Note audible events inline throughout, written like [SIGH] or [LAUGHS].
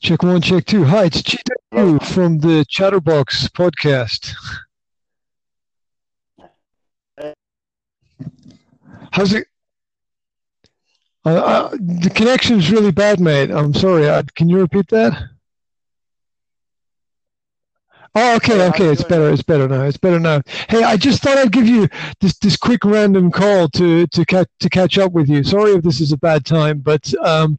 Check one, check two. Hi, it's Cheetah from the Chatterbox podcast. How's it? Uh, uh, the connection's really bad, mate. I'm sorry. Uh, can you repeat that? Oh, okay, okay. It's better. It's better now. It's better now. Hey, I just thought I'd give you this this quick random call to to catch to catch up with you. Sorry if this is a bad time, but um,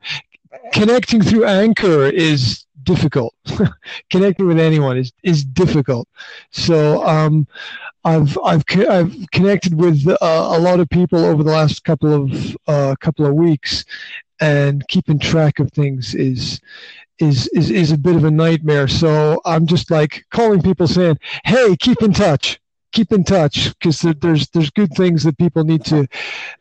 connecting through Anchor is difficult. [LAUGHS] Connecting with anyone is is difficult. So um, I've I've I've connected with uh, a lot of people over the last couple of uh, couple of weeks, and keeping track of things is. Is, is is a bit of a nightmare. So I'm just like calling people saying, "Hey, keep in touch, keep in touch," because there's there's good things that people need to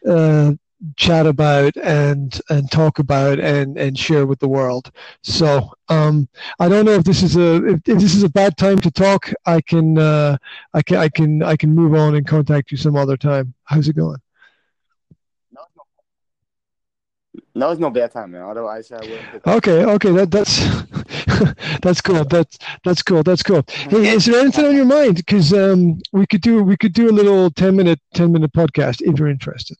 uh, chat about and and talk about and and share with the world. So um, I don't know if this is a if, if, this is a bad time to talk. I can uh, I can I can I can move on and contact you some other time. How's it going? No, it's no bad time, man. Otherwise, I would. Okay, okay, that that's [LAUGHS] that's cool. That's that's cool. That's cool. Hey, is there anything on your mind? Because um, we could do we could do a little ten minute ten minute podcast if you're interested.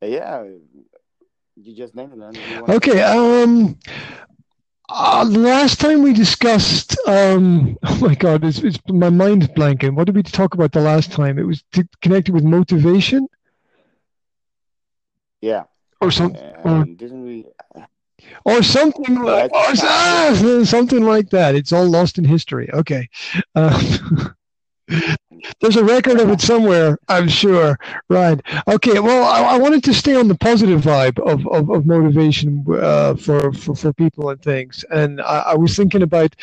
Yeah, you just named it. Okay. Um, uh, last time we discussed, um, [LAUGHS] oh my God, it's, it's my mind's blanking. What did we talk about the last time? It was t- connected with motivation. Yeah. Or something. Or, didn't we? Or something like, or, ah, something like that. It's all lost in history. Okay. Uh, [LAUGHS] There's a record of it somewhere, I'm sure. Right. Okay. Well, I, I wanted to stay on the positive vibe of, of, of motivation uh, for, for, for people and things. And I, I was thinking about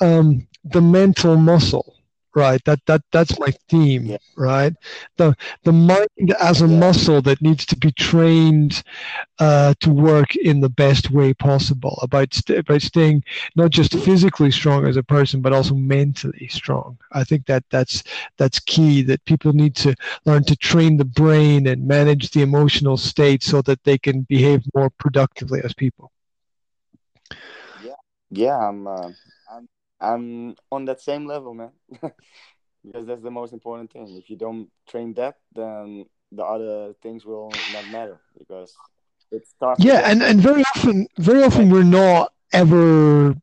um, the mental muscle right? That that that's my theme yeah. right? The the mind as a yeah. muscle that needs to be trained uh, to work in the best way possible about st- about staying not just physically strong as a person but also mentally strong. I think that that's that's key that people need to learn to train the brain and manage the emotional state so that they can behave more productively as people. Yeah. Yeah i'm uh I'm on that same level, man. [LAUGHS] because that's the most important thing. If you don't train that, then the other things will not matter because it starts. Yeah, and, and very often, very often we're not ever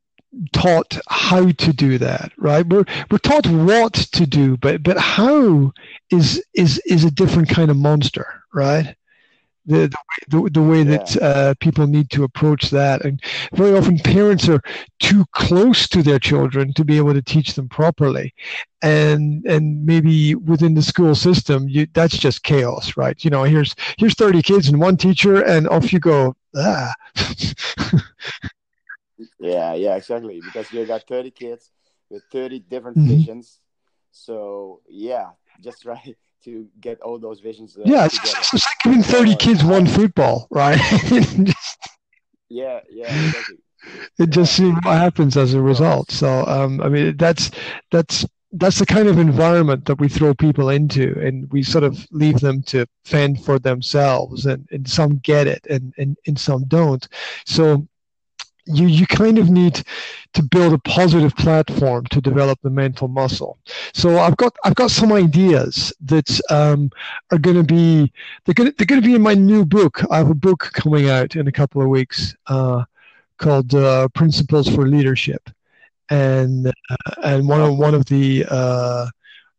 taught how to do that, right? We're we're taught what to do, but but how is is is a different kind of monster, right? The the, the way that yeah. uh, people need to approach that. And very often parents are too close to their children to be able to teach them properly. And and maybe within the school system you that's just chaos right? You know here's here's 30 kids and one teacher and off you go. Ah. [LAUGHS] yeah yeah exactly. Because you got 30 kids with 30 different mm-hmm. visions. So yeah just [LAUGHS] right to get all those visions. Uh, yeah, it's, it's, like giving thirty kids one football, right? [LAUGHS] yeah, yeah, exactly. It just seems what happens as a result. So, um, I mean, that's that's that's the kind of environment that we throw people into, and we sort of leave them to fend for themselves. And, and some get it, and, and and some don't. So you you kind of need to build a positive platform to develop the mental muscle. So I've got I've got some ideas that um, are going to be they're going they're going to be in my new book. I have a book coming out in a couple of weeks uh, called uh, Principles for Leadership, and uh, and one of one of the uh,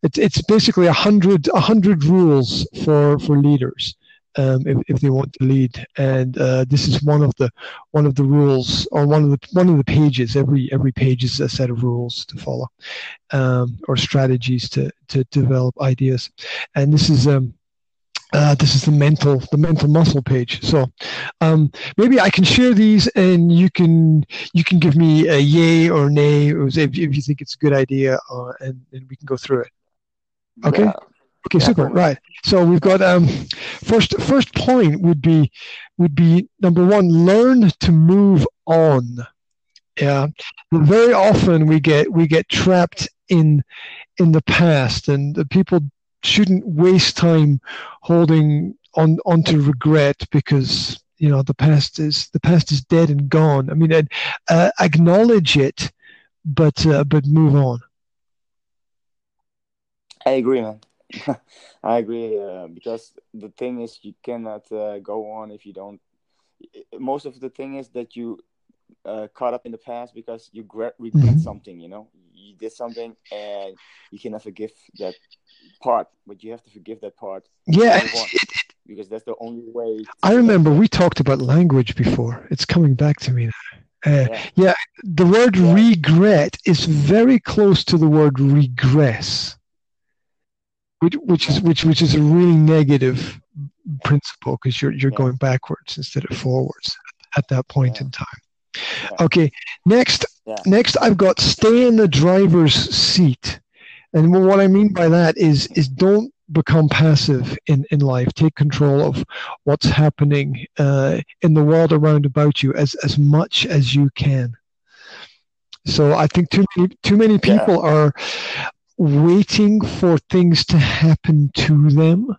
it's it's basically a hundred a hundred rules for for leaders um, if, if they want to lead. And uh, this is one of the one of the rules, or one of the one of the pages. Every every page is a set of rules to follow, um, or strategies to to develop ideas. And this is. Um, uh, this is the mental the mental muscle page so um, maybe i can share these and you can you can give me a yay or nay if, if you think it's a good idea uh, and, and we can go through it okay yeah. Okay, super. Right. So we've got um, first first point would be would be number one, learn to move on. Yeah. Very often we get we get trapped in in the past, and the people shouldn't waste time holding on onto regret because you know the past is the past is dead and gone. I mean, uh, acknowledge it, but uh, but move on. I agree, man. [LAUGHS] I agree uh, because the thing is, you cannot uh, go on if you don't. Most of the thing is that you uh, caught up in the past because you regret mm-hmm. something. You know, you did something and you cannot forgive that part, but you have to forgive that part. Yeah, because that's the only way. I remember we talked about language before. It's coming back to me now. Uh, yeah. yeah. the word yeah. regret is very close to the word regress which which is which which is a really negative principle because you're you're yeah. going backwards instead of forwards at that point yeah. in time. Yeah. Okay, next next I've got stay in the driver's seat, and what I mean by that is is don't become passive in, in life. Take control of what's happening uh, in the world around about you as, as much as you can. So I think too many too many people yeah. are waiting for things to happen to them.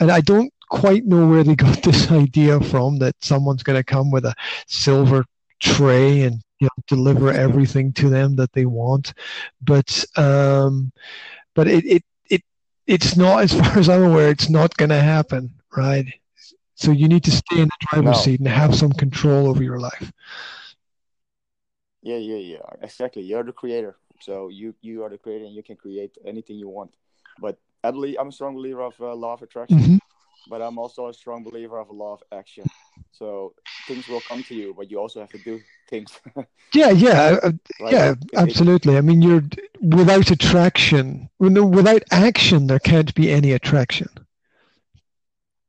And I don't quite know where they got [LAUGHS] this idea from that someone's going to come with a silver tray and you know, deliver everything to them that they want. But um, but it, it it it's not as [LAUGHS] far as I'm aware. It's not going to happen, right? So you need to stay in the driver's no. seat and have some control over your life. Yeah, yeah, yeah. Exactly. You're the creator. So you you are the creator and you can create anything you want. But I believe I'm a strong believer of uh, law of attraction, mm-hmm. but I'm also a strong believer of law of action. So things will come to you, but you also have to do things. [LAUGHS] yeah, yeah, uh, right? yeah, absolutely. I mean, you're without attraction, without action, there can't be any attraction.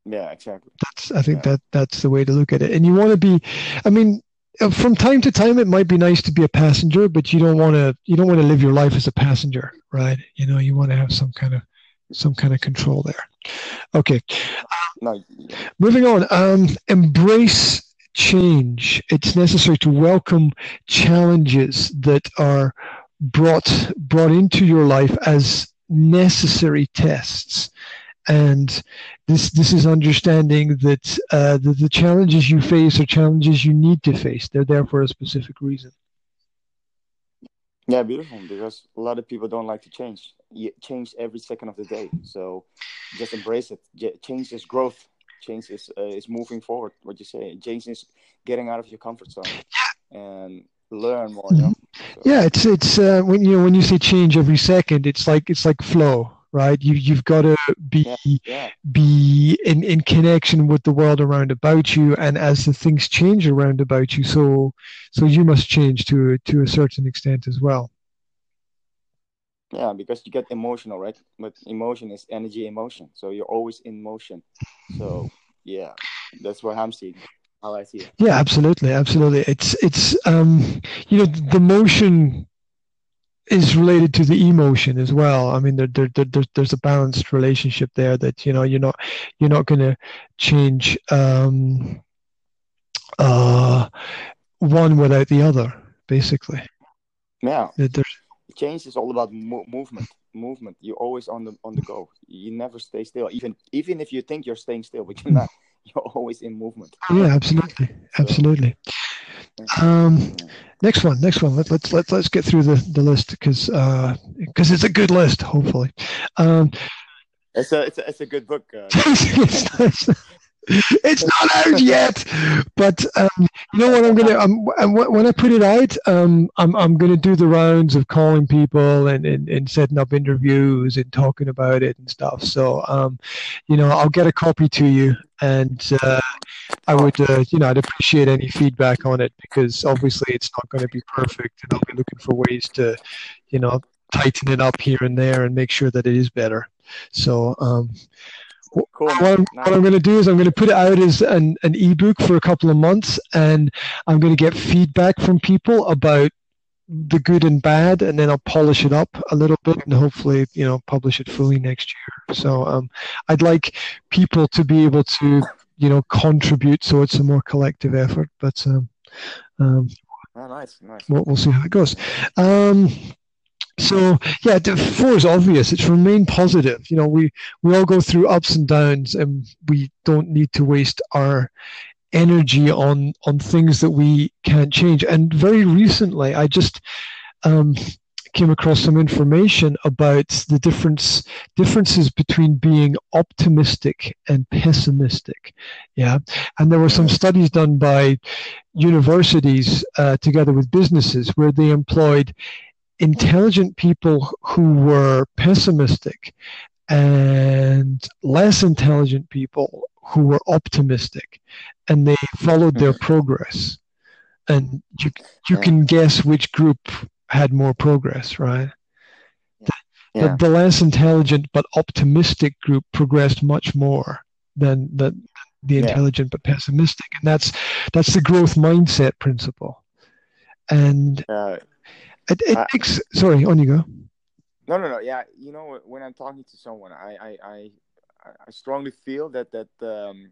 Yeah, exactly. That's I think yeah. that that's the way to look at it. And you want to be, I mean, uh, from time to time it might be nice to be a passenger but you don't want to you don't want to live your life as a passenger right? You know you want to have some kind of some kind of control there. Okay. No. moving on. Um, embrace change. It's necessary to welcome challenges that are brought brought into your life as necessary tests and this this is understanding that uh, the, the challenges you face are challenges you need to face. They're there for a specific reason. Yeah, beautiful. Because a lot of people don't like to change. You change every second of the day. So just embrace it. Change is growth. Change is uh, is moving forward. What you say. Change is getting out of your comfort zone and learn more. You know? so. Yeah, it's it's uh, when you know when you say change every second, it's like it's like flow right? You you've got to be yeah, yeah. be in, in connection with the world around about you, and as the things change around about you, so so you must change to to a certain extent as well. Yeah, because you get emotional, right? But emotion is energy, emotion. So you're always in motion. So yeah, that's what I'm seeing. How I see it. Yeah, absolutely, absolutely. It's it's um you know the motion is related to the emotion as well. I mean, there, there, there, there's a balanced relationship there that you know you're not you're not going to change um, uh, one without the other, basically. Yeah. There's, change is all about mo- movement. Movement. You're always on the on the go. You never stay still. Even even if you think you're staying still, but you're not. [LAUGHS] You're always in movement. Yeah, absolutely, absolutely. Um, next one, next one. Let, let's let's let's get through the, the list because because uh, it's a good list. Hopefully, um, it's a it's a, it's a good book. Uh, [LAUGHS] it's not out yet, but um, you know what I'm gonna. Um, when I put it out, um, I'm I'm gonna do the rounds of calling people and, and, and setting up interviews and talking about it and stuff. So, um, you know, I'll get a copy to you, and uh, I would, uh, you know, I'd appreciate any feedback on it because obviously it's not going to be perfect, and I'll be looking for ways to, you know, tighten it up here and there and make sure that it is better. So, um, Cool. What, I'm, nice. what I'm going to do is I'm going to put it out as an, an ebook for a couple of months, and I'm going to get feedback from people about the good and bad, and then I'll polish it up a little bit, and hopefully, you know, publish it fully next year. So um, I'd like people to be able to, you know, contribute, so it's a more collective effort. But um, um, oh, nice, nice. We'll, we'll see how it goes. Um, so yeah, four is obvious. It's remain positive. You know, we we all go through ups and downs, and we don't need to waste our energy on on things that we can't change. And very recently, I just um, came across some information about the difference differences between being optimistic and pessimistic. Yeah, and there were some studies done by universities uh, together with businesses where they employed intelligent people who were pessimistic and less intelligent people who were optimistic and they followed their mm-hmm. progress and you you can guess which group had more progress right yeah. the, the less intelligent but optimistic group progressed much more than the the intelligent yeah. but pessimistic and that's that's the growth mindset principle and uh, it, it I, makes sorry on you go no no no yeah you know when i'm talking to someone i i i, I strongly feel that that um,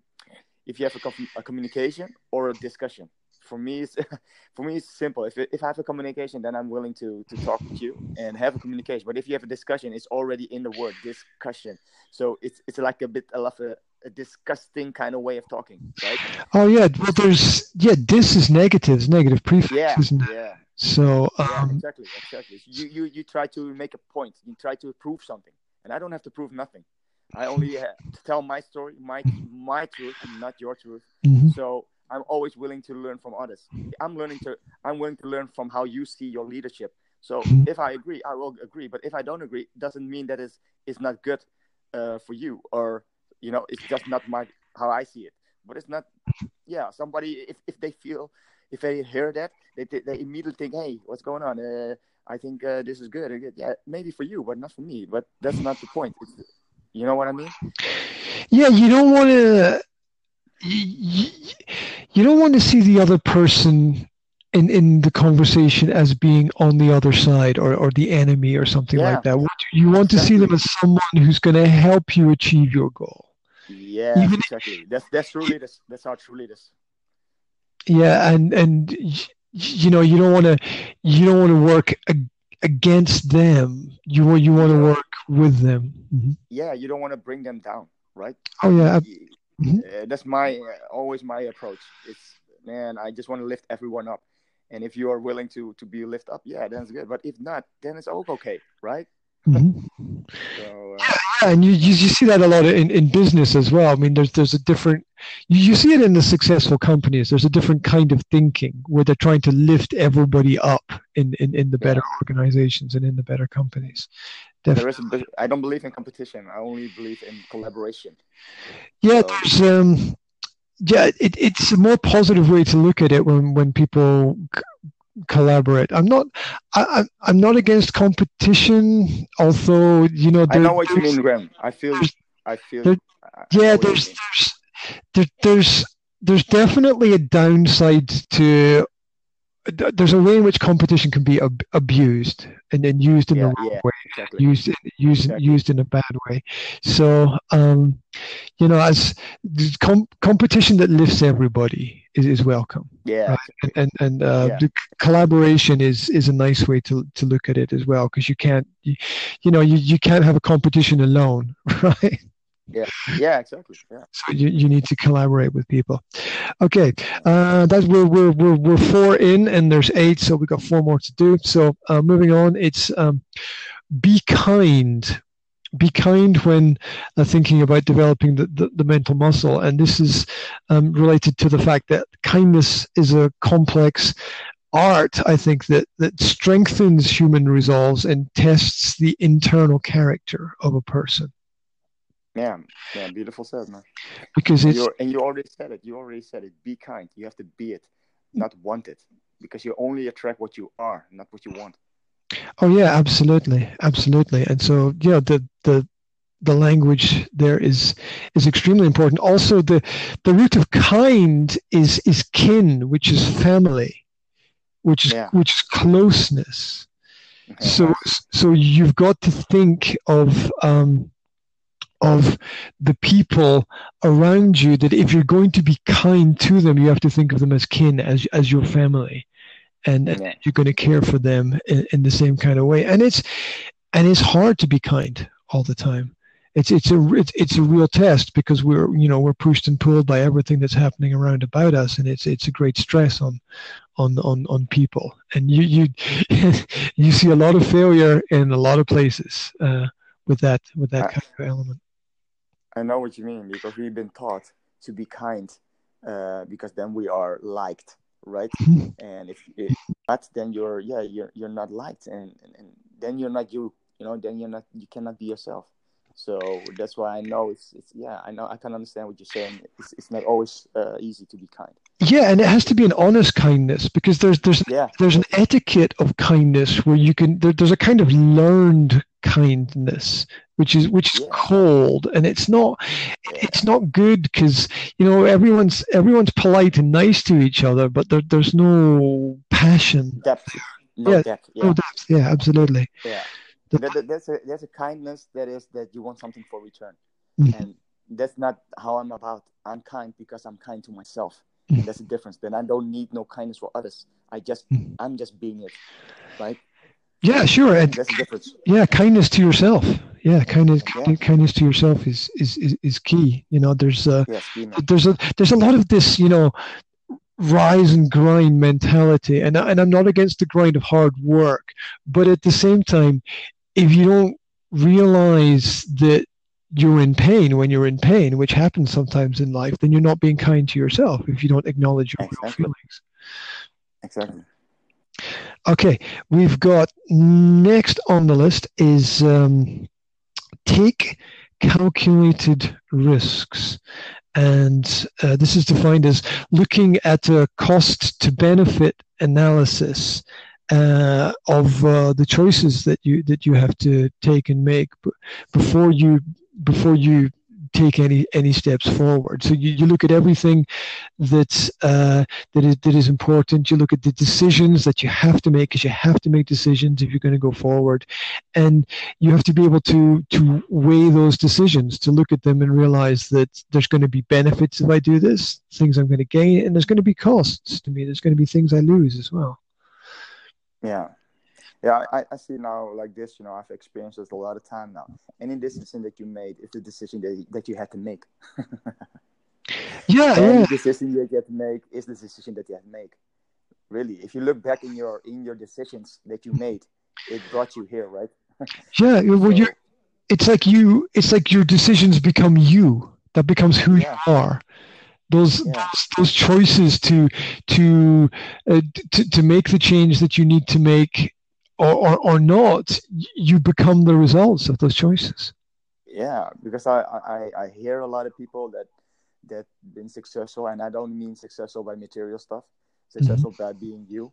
if you have a, a communication or a discussion for me it's [LAUGHS] for me it's simple. If, if i have a communication then i'm willing to to talk with you and have a communication. But if you have a discussion it's already in the word discussion. So it's it's like a bit of a, a disgusting kind of way of talking right? Oh yeah. Well there's yeah this is negatives negative prefix yeah yeah. So um, yeah, exactly exactly. You, you you try to make a point. You try to prove something. And i don't have to prove nothing I only tell my story, my my truth, not your truth. Mm-hmm. So I'm always willing to learn from others. I'm learning to I'm willing to learn from how you see your leadership. So mm-hmm. if I agree, I will agree. But if I don't agree, doesn't mean that it's it's not good uh, for you, or you know, it's just not my how I see it. But it's not. Yeah, somebody if if they feel if they hear that, they they immediately think, hey, what's going on? Uh, I think uh, this is good. Yeah, maybe for you, but not for me. But that's not the point. It's, you know what I mean? Yeah, you don't want to. You, you don't want to see the other person in, in the conversation as being on the other side or, or the enemy or something yeah. like that. You want to see them as someone who's going to help you achieve your goal. Yeah, Even exactly. That's that's truly this. That's how truly this. Yeah, and and you know you don't want to you don't want to work against them. You want you want to work with them. Mm-hmm. Yeah, you don't want to bring them down, right? Oh yeah. Mm-hmm. Uh, that's my uh, always my approach. It's man, I just want to lift everyone up, and if you are willing to to be lift up, yeah, that's good. But if not, then it's all okay, right? Mm-hmm. so, uh, yeah, and you, you, you see that a lot in, in business as well. I mean, there's there's a different you, you see it in the successful companies. There's a different kind of thinking where they're trying to lift everybody up in in, in the better yeah. organizations and in the better companies. Definitely. There is a, I don't believe in competition. I only believe in collaboration. Yeah, so, there's um, yeah, it, it's a more positive way to look at it when when people collaborate. I'm not. I, I'm not against competition. Although you know, I know what you mean, Graham. I feel. I feel. There, yeah, there's, there's there, there's there's definitely a downside to. There's a way in which competition can be ab- abused and then used in yeah, the wrong yeah, way, exactly. used used exactly. used in a bad way. So, um, you know, as com- competition that lifts everybody is, is welcome. Yeah. Right? And and uh, yeah. the collaboration is is a nice way to to look at it as well because you can't you, you know you, you can't have a competition alone, [LAUGHS] right? Yeah, yeah, exactly. Yeah. [LAUGHS] So you, you need to collaborate with people. Okay, uh, that's we're, we're we're we're four in, and there's eight, so we got four more to do. So uh, moving on, it's um, be kind be kind when uh, thinking about developing the, the, the, mental muscle. And this is um, related to the fact that kindness is a complex art, I think, that, that strengthens human resolves and tests the internal character of a person. Yeah, yeah, beautiful said, man. Because it's and you already said it. You already said it. Be kind. You have to be it, not want it, because you only attract what you are, not what you want. Oh yeah, absolutely, absolutely. And so yeah, the the the language there is is extremely important. Also, the the root of kind is is kin, which is family, which is yeah. which is closeness. Okay. So so you've got to think of um, of the people around you. That if you're going to be kind to them, you have to think of them as kin, as as your family and, yeah. you're going to care for them in, in, the same kind of way and it's and it's hard to be kind all the time it's it's a it's, it's a real test because we're you know we're pushed and pulled by everything that's happening around about us, and it's it's a great stress on on on on people. And you you [LAUGHS] you see a lot of failure in a lot of places uh, with that with that kind of element. I know what you mean because we've been taught to be kind uh, because then we are liked, right? [LAUGHS] and if, if not, then you're yeah you're you're not liked, and, and, and then you're not you. You know, then you're not you cannot be yourself. So that's why I know it's, it's yeah, I know I can understand what you're saying. It's, it's not always uh, easy to be kind. Yeah, and it has to be an honest kindness because there's there's yeah. there's an etiquette of kindness where you can there, there's a kind of learned kindness which is which is cold and it's not it's not good because you know everyone's everyone's polite and nice to each other but there, there's no passion depth no yeah, depth yeah. no depth yeah absolutely yeah there's a there's a kindness that is that you want something for return, mm. and that's not how I'm about. I'm kind because I'm kind to myself. Mm. That's the difference. Then I don't need no kindness for others. I just mm. I'm just being it, right? Yeah, sure. And that's the difference. Yeah, kindness to yourself. Yeah, kindness yeah. kindness to yourself is is is, is key. You know, there's a yes, there's a there's a lot of this. You know, rise and grind mentality and, and i'm not against the grind of hard work but at the same time if you don't realize that you're in pain when you're in pain, which happens sometimes in life, then you're not being kind to yourself if you don't acknowledge your exactly. feelings. Exactly. Okay, we've got next on the list is um, take calculated risks. And uh, this is defined as looking at a cost to benefit analysis uh, of uh, the choices that you that you have to take and make before you before you take any any steps forward. So you, you look at everything that's uh, that is that is important. You look at the decisions that you have to make because you have to make decisions if you're going to go forward, and you have to be able to to weigh those decisions, to look at them and realize that there's going to be benefits if I do this, things I'm going to gain, and there's going to be costs to me. There's going to be things I lose as well. Yeah. Yeah, I, I see now like this, you know, I've experienced this a lot of time now. Any decision that you made is the decision that, that you had to make. [LAUGHS] yeah, Any yeah. decision you have to make is the decision that you have to make. Really, if you look back in your in your decisions that you made, it brought you here, right? [LAUGHS] yeah, well, so, you it's like you, it's like your decisions become you. That becomes who yeah. you are those yeah. those, those, choices to to, uh, to to make the change that you need to make or, or, or not you become the results of those choices yeah because I, I i hear a lot of people that that been successful and i don't mean successful by material stuff successful mm-hmm. by being you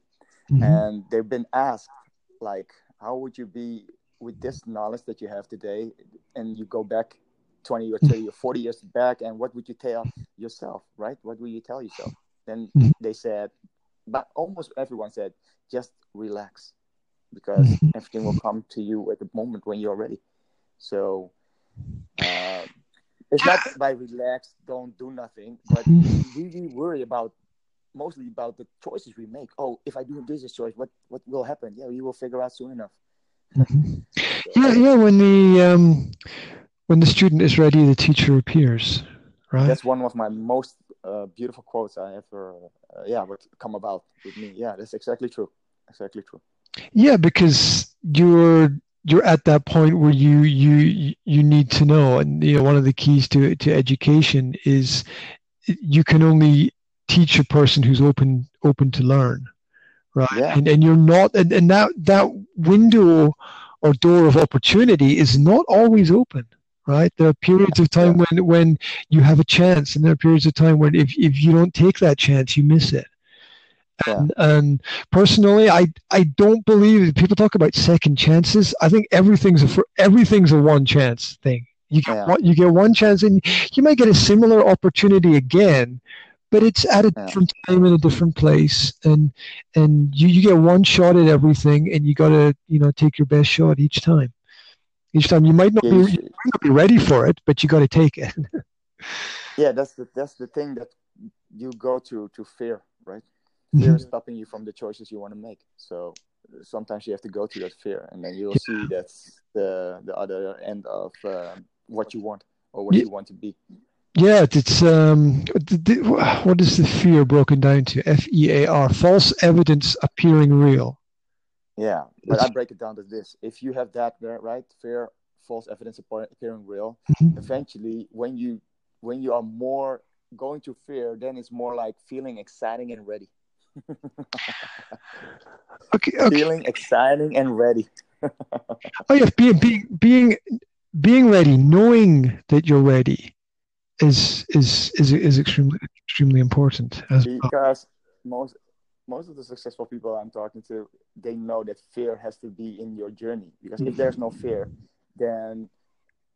mm-hmm. and they've been asked like how would you be with this knowledge that you have today and you go back 20 or 30 or 40 years back and what would you tell yourself right what would you tell yourself then mm-hmm. they said but almost everyone said just relax because [LAUGHS] everything will come to you at the moment when you're ready so uh, it's not by relax don't do nothing but [LAUGHS] really worry about mostly about the choices we make oh if i do this choice what what will happen yeah we will figure out soon enough mm-hmm. [LAUGHS] yeah yeah when the um when the student is ready, the teacher appears. Right. That's one of my most uh, beautiful quotes I ever, uh, yeah, would come about with me. Yeah, that's exactly true. Exactly true. Yeah, because you're you're at that point where you you you need to know, and you know one of the keys to to education is you can only teach a person who's open open to learn, right? Yeah. And and you're not, and, and that that window or door of opportunity is not always open right? There are periods of time when when you have a chance, and there are periods of time when if if you don't take that chance, you miss it. And, and personally, I I don't believe people talk about second chances. I think everything's a everything's a one chance thing. You get yeah. one, you get one chance, and you might get a similar opportunity again, but it's at a yeah. different time in a different place, and and you, you get one shot at everything, and you got to you know take your best shot each time each time. You might not, be, you might not be ready for it, but you got to take it. [LAUGHS] yeah, that's the that's the thing that you go to to fear? Fear is mm-hmm. stopping you from the choices you want to make. So sometimes you have to go to that fear, and then you'll yeah. see that's the the other end of uh, what you want or what yeah. you want to be. Yeah, it's um, what is the fear broken down to? F E A R, false evidence appearing real. Yeah, but I break it down to this: if you have that right, fear, false evidence appearing real, mm-hmm. eventually, when you when you are more going to fear, then it's more like feeling exciting and ready. Okay, okay, Feeling exciting and ready. oh yes, being being being being ready, knowing that you're ready, is is is is extremely extremely important. As because well. most most of the successful people I'm talking to, they know that fear has to be in your journey. Because if mm-hmm. there's no fear, then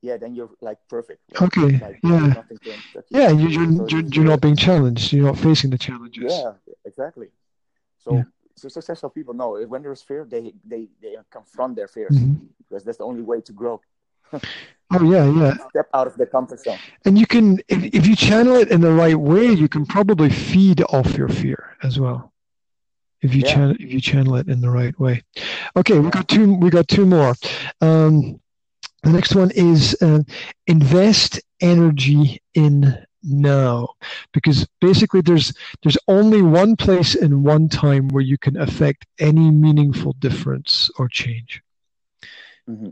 yeah, then you're like perfect. Right? Okay. Like, yeah. Yeah, you, you're, you're, you're not being challenged. You're not facing the challenges. Yeah, exactly. So, yeah. so successful people know when there's fear, they they they confront their fears mm-hmm. because that's the only way to grow. oh yeah, yeah. [LAUGHS] Step out of the comfort zone. And you can, if, if you channel it in the right way, you can probably feed off your fear as well. If you yeah. channel, if you channel it in the right way. Okay, we got two. We got two more. Um, the next one is uh, invest energy in now. Because basically there's there's only one place and one time where you can affect any meaningful difference or change. Mm-hmm.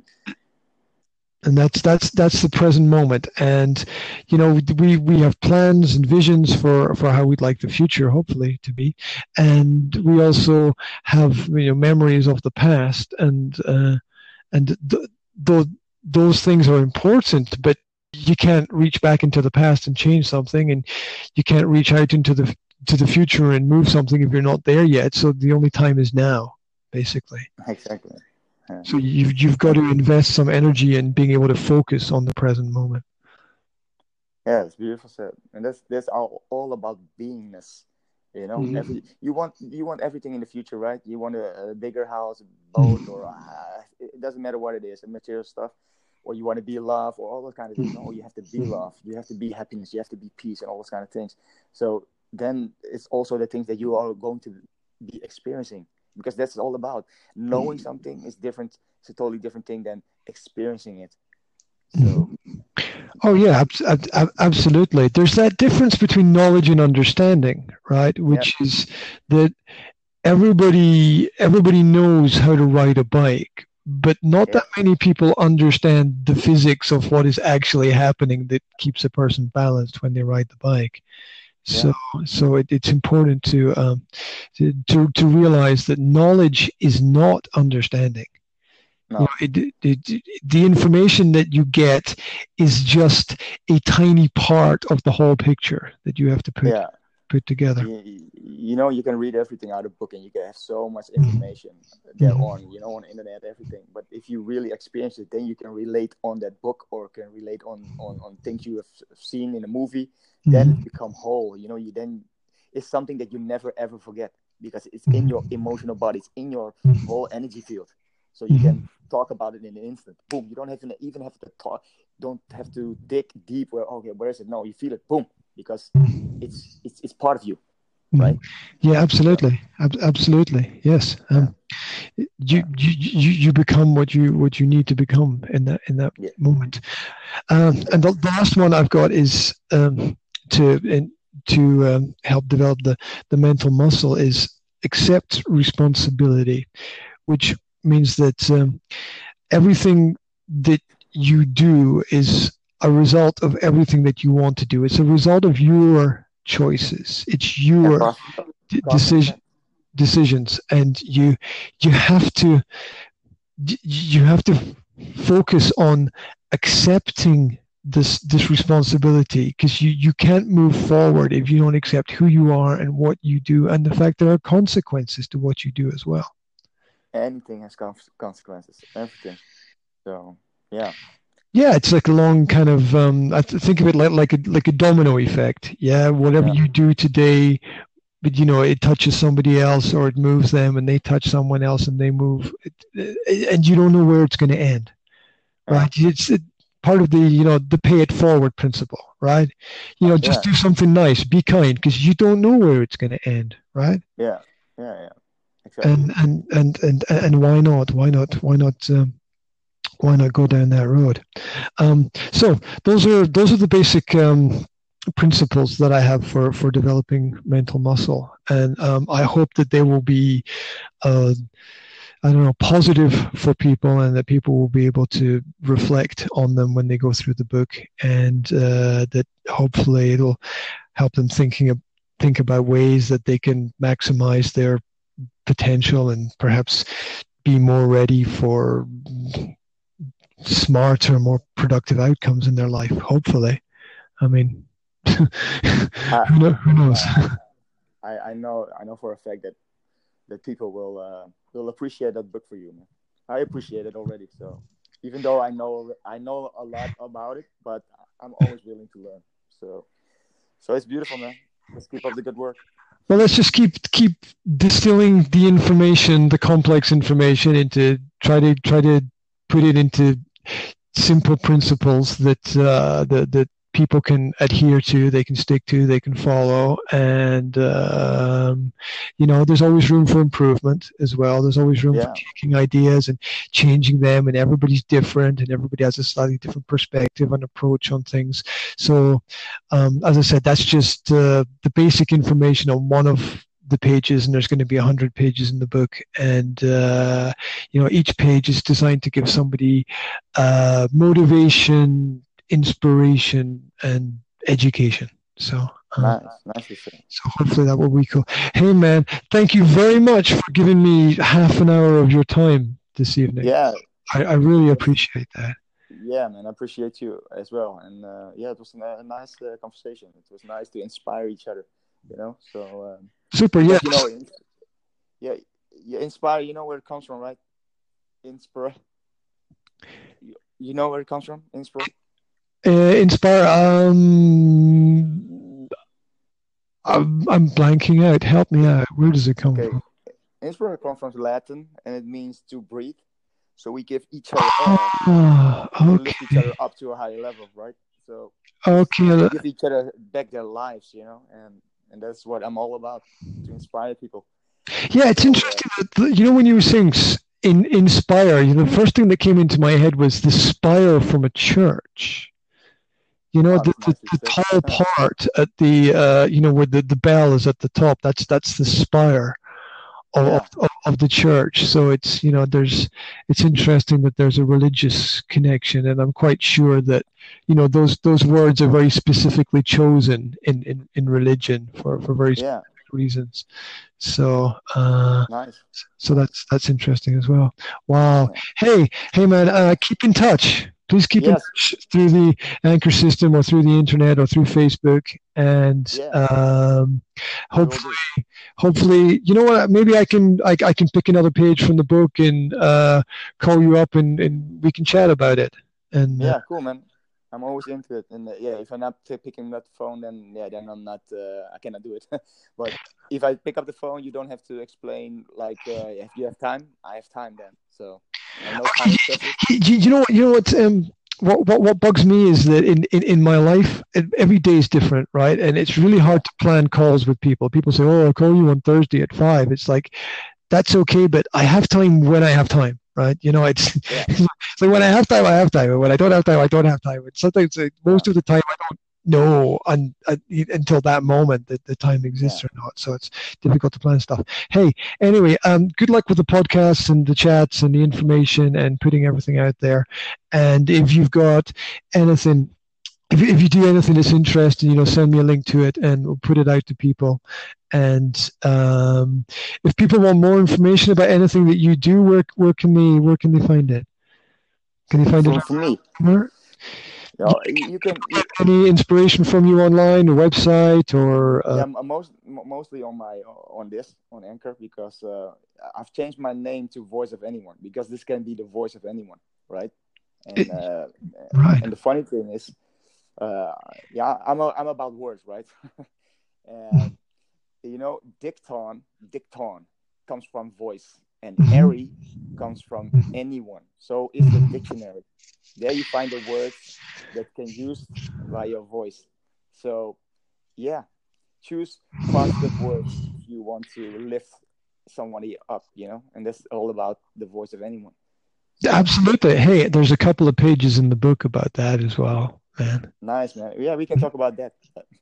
and that's that's that's the present moment. And you know we we have plans and visions for for how we'd like the future hopefully to be. And we also have you know memories of the past. And uh, and the, the those things are important, but you can't reach back into the past and change something, and you can't reach out into the to the future and move something if you're not there yet. So the only time is now, basically. Exactly. Yeah. So you've you've got to invest some energy in being able to focus on the present moment. Yeah, it's beautiful said, and that's that's all, all about beingness. You know, mm-hmm. every, you want you want everything in the future, right? You want a, a bigger house, a boat, or uh, it doesn't matter what it is, a material stuff, or you want to be love, or all those kind of things. No, you have to be love. You have to be happiness. You have to be peace, and all those kind of things. So then it's also the things that you are going to be experiencing, because that's all about knowing mm-hmm. something is different. It's a totally different thing than experiencing it. So Oh yeah, ab- ab- absolutely. There's that difference between knowledge and understanding, right? Which is that everybody everybody knows how to ride a bike, but not that many people understand the physics of what is actually happening that keeps a person balanced when they ride the bike. So, yeah. so it, it's important to, um, to to to realize that knowledge is not understanding. No. You know, it, it, the information that you get is just a tiny part of the whole picture that you have to put yeah. put together. You, you, know, you can read everything out of book, and you can have so much mm-hmm. information mm-hmm. there on, you know, on internet, everything. But if you really experience it, then you can relate on that book, or can relate on on, on things you have seen in a movie. Mm-hmm. Then it become whole. You know, you then it's something that you never ever forget because it's in your emotional body, it's in your whole energy field so you can talk about it in an instant. Boom. You don't have to even have to talk. Don't have to dig deep. Where okay, where is it? No, you feel it. Boom, because it's it's it's part of you, mm-hmm. right? Yeah, absolutely, Ab- absolutely. Yes. Um, you, you you you become what you what you need to become in that in that yeah. moment. Um, and the, the, last one I've got is um, to in, to um, help develop the the mental muscle is accept responsibility, which means that um, everything that you do is a result of everything that you want to do. It's a result of your choices. It's your d- decision decisions, and you you have to you have to focus on accepting this this responsibility because you you can't move forward if you don't accept who you are and what you do and the fact there are consequences to what you do as well anything has consequences. Everything. So yeah. Yeah, it's like a long kind of. Um, I think of it like like a like a domino effect. Yeah, whatever yeah. you do today, but you know it touches somebody else or it moves them, and they touch someone else and they move, and you don't know where it's going to end. Right? Yeah. It's it, part of the you know the pay it forward principle, right? You know, just yeah. do something nice, be kind, because you don't know where it's going to end, right? Yeah, yeah, yeah. And, and and and and why not? Why not? Why not? Um, why not go down that road? Um, so those are those are the basic um, principles that I have for for developing mental muscle, and um, I hope that they will be. Uh, I don't know, positive for people, and that people will be able to reflect on them when they go through the book, and uh, that hopefully it'll help them thinking of, think about ways that they can maximize their potential and perhaps be more ready for smarter, more productive outcomes in their life. Hopefully, I mean, [LAUGHS] who, know, who, knows? [LAUGHS] I, I know I know for a fact that that people will uh, will appreciate that book for you, man. I appreciate it already. So even though I know I know a lot about it, but I'm always willing to learn. So so it's beautiful, man. Let's keep up the good work. Well, let's just keep keep distilling the information, the complex information, into try to try to put it into simple principles that uh, that that people can adhere to, they can stick to, they can follow, and um, you know, there's always room for improvement as well. There's always room yeah. for taking ideas and changing them, and everybody's different, and everybody has a slightly different perspective and approach on things. So, um, as I said, that's just uh, the basic information on one of the pages and there's going to be 100 pages in the book and uh, you know each page is designed to give somebody uh, motivation inspiration and education. So, um, nice, nice so hopefully that will be cool. Hey, man, thank you very much for giving me half an hour of your time this evening. Yeah, I, I really appreciate that. Yeah, man, I appreciate you as well. And uh, yeah, it was a, nice uh, conversation. It was nice to inspire each other, you know. So um, super, yeah. You know, yeah, you inspire. You know where it comes from, right? Inspire. You, you know where it comes from? Inspire. Uh, inspire. Um, I'm, I'm blanking out. Help me out. Where does it come okay. from? Inspire comes from Latin, and it means to breathe. So we give each other oh, okay. lift each other up to a higher level, right? So okay, give each other back their lives, you know, and and that's what I'm all about to inspire people. Yeah, it's so, interesting. Uh, you know, when you were saying in inspire, you know, the first thing that came into my head was the spire from a church. You know, the, the, the tall part at the, uh, you know, where the, the bell is at the top, that's, that's the spire. Of, yeah. of, of, the church. So it's you know there's it's interesting that there's a religious connection, and I'm quite sure that you know those those words are very specifically chosen in in, in religion for for very yeah. reasons. So uh, nice. So that's that's interesting as well. Wow. Hey hey man, uh, keep in touch please keep yes. it through the anchor system or through the internet or through facebook and um, hopefully hopefully you know what maybe i can I, I, can pick another page from the book and uh, call you up and, and we can chat about it. And uh, yeah uh, cool man i'm always into it and uh, yeah if i'm not picking that phone then yeah then i'm not uh, i cannot do it [LAUGHS] but if i pick up the phone you don't have to explain like if you have time i have time then so you, you know what? You know what? Um, what, what what bugs me is that in, in, in my life, every day is different, right? And it's really hard to plan calls with people. People say, "Oh, I'll call you on Thursday at 5. It's like that's okay, but I have time when I have time, right? You know, it's, yeah. [LAUGHS] it's like when I have time, I have time, and when I don't have time, I don't have time. And sometimes, like, most of the time, I don't know un, uh, until that moment that the time exists yeah. or not. So it's difficult to plan stuff. Hey, anyway, um, good luck with the podcasts and the chats and the information and putting everything out there. And if you've got anything, if, if you do anything that's interesting, you know, send me a link to it and we'll put it out to people. And um, if people want more information about anything that you do, where where can they where can they find it? Can they find it? For me. Where you can you, any inspiration from you online, a website, or uh... yeah, most mostly on my on this on Anchor because uh, I've changed my name to Voice of Anyone because this can be the voice of anyone, right? And uh, right. and the funny thing is, uh, yeah, I'm a, I'm about words, right? [LAUGHS] and you know, dicton dicton comes from voice, and Harry comes from anyone. So it's a dictionary. There you find the words that can use by your voice. So yeah, choose positive words if you want to lift somebody up, you know, and that's all about the voice of anyone. Absolutely. Hey, there's a couple of pages in the book about that as well, man. Nice, man. Yeah, we can talk about that.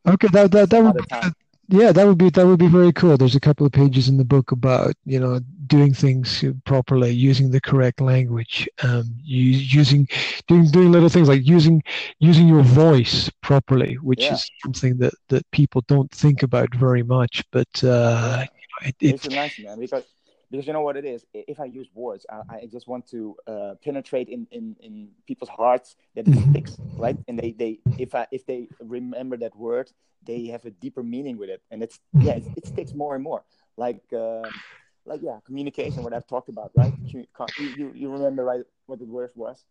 Okay, that that, that would be, yeah, that would be that would be very cool. There's a couple of pages in the book about you know doing things properly, using the correct language, um, using doing doing little things like using using your voice properly, which yeah. is something that that people don't think about very much. But uh, it, it's nice, man, because because you know what it is if i use words i, I just want to uh, penetrate in, in in people's hearts that it sticks right? And they they if i if they remember that word they have a deeper meaning with it. And it's yeah it, it sticks more and more. Like uh, like yeah communication what i've talked about right? You you, you remember right what the word was?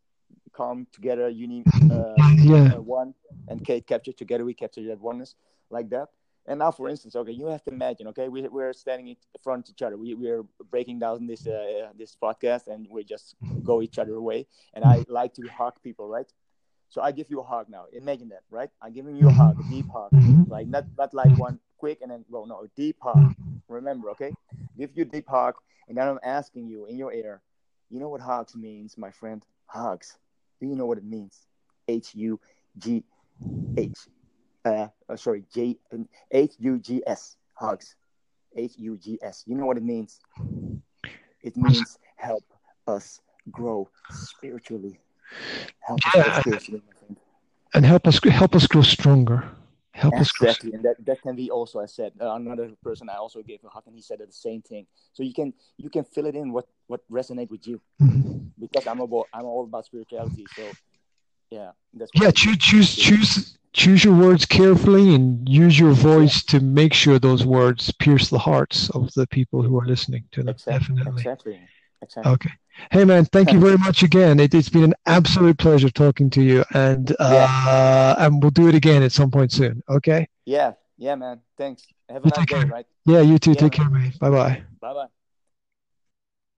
Come together uni uh, yeah. Uh, one and kate capture together we capture that oneness like that and now, for instance, okay, you have to imagine, okay, we, we're standing in front of each other. We, we're breaking down this uh, this podcast and we just [LAUGHS] go each other away. And I like to hug people, right? So I give you a hug now. Imagine that, right? I'm giving you a hug, a deep hug, like not, not like one quick and then, well, no, a deep hug. Remember, okay? Give you a deep hug. And then I'm asking you in your ear, you know what hugs means, my friend? Hugs. Do you know what it means? H U G H uh, uh, sorry, J H U G S hugs, H U G S. You know what it means? It means help us grow spiritually. Help yeah, us spiritually, and help us help us grow stronger. Help exactly, us and that, that can be also. I said uh, another person I also gave a hug, and he said the same thing. So you can you can fill it in what what resonate with you, mm-hmm. because I'm about I'm all about spirituality. So yeah, that's yeah. Choose choose choose choose your words carefully and use your voice to make sure those words pierce the hearts of the people who are listening to them. Exactly. Definitely. Exactly. Exactly. Okay. Hey man, thank you very much again. It, has been an absolute pleasure talking to you, and uh, yeah. and we'll do it again at some point soon. Okay. Yeah. Yeah, man. Thanks. Have a nice day. Right. Yeah. You too. Yeah, take care, man. care, man. Bye bye.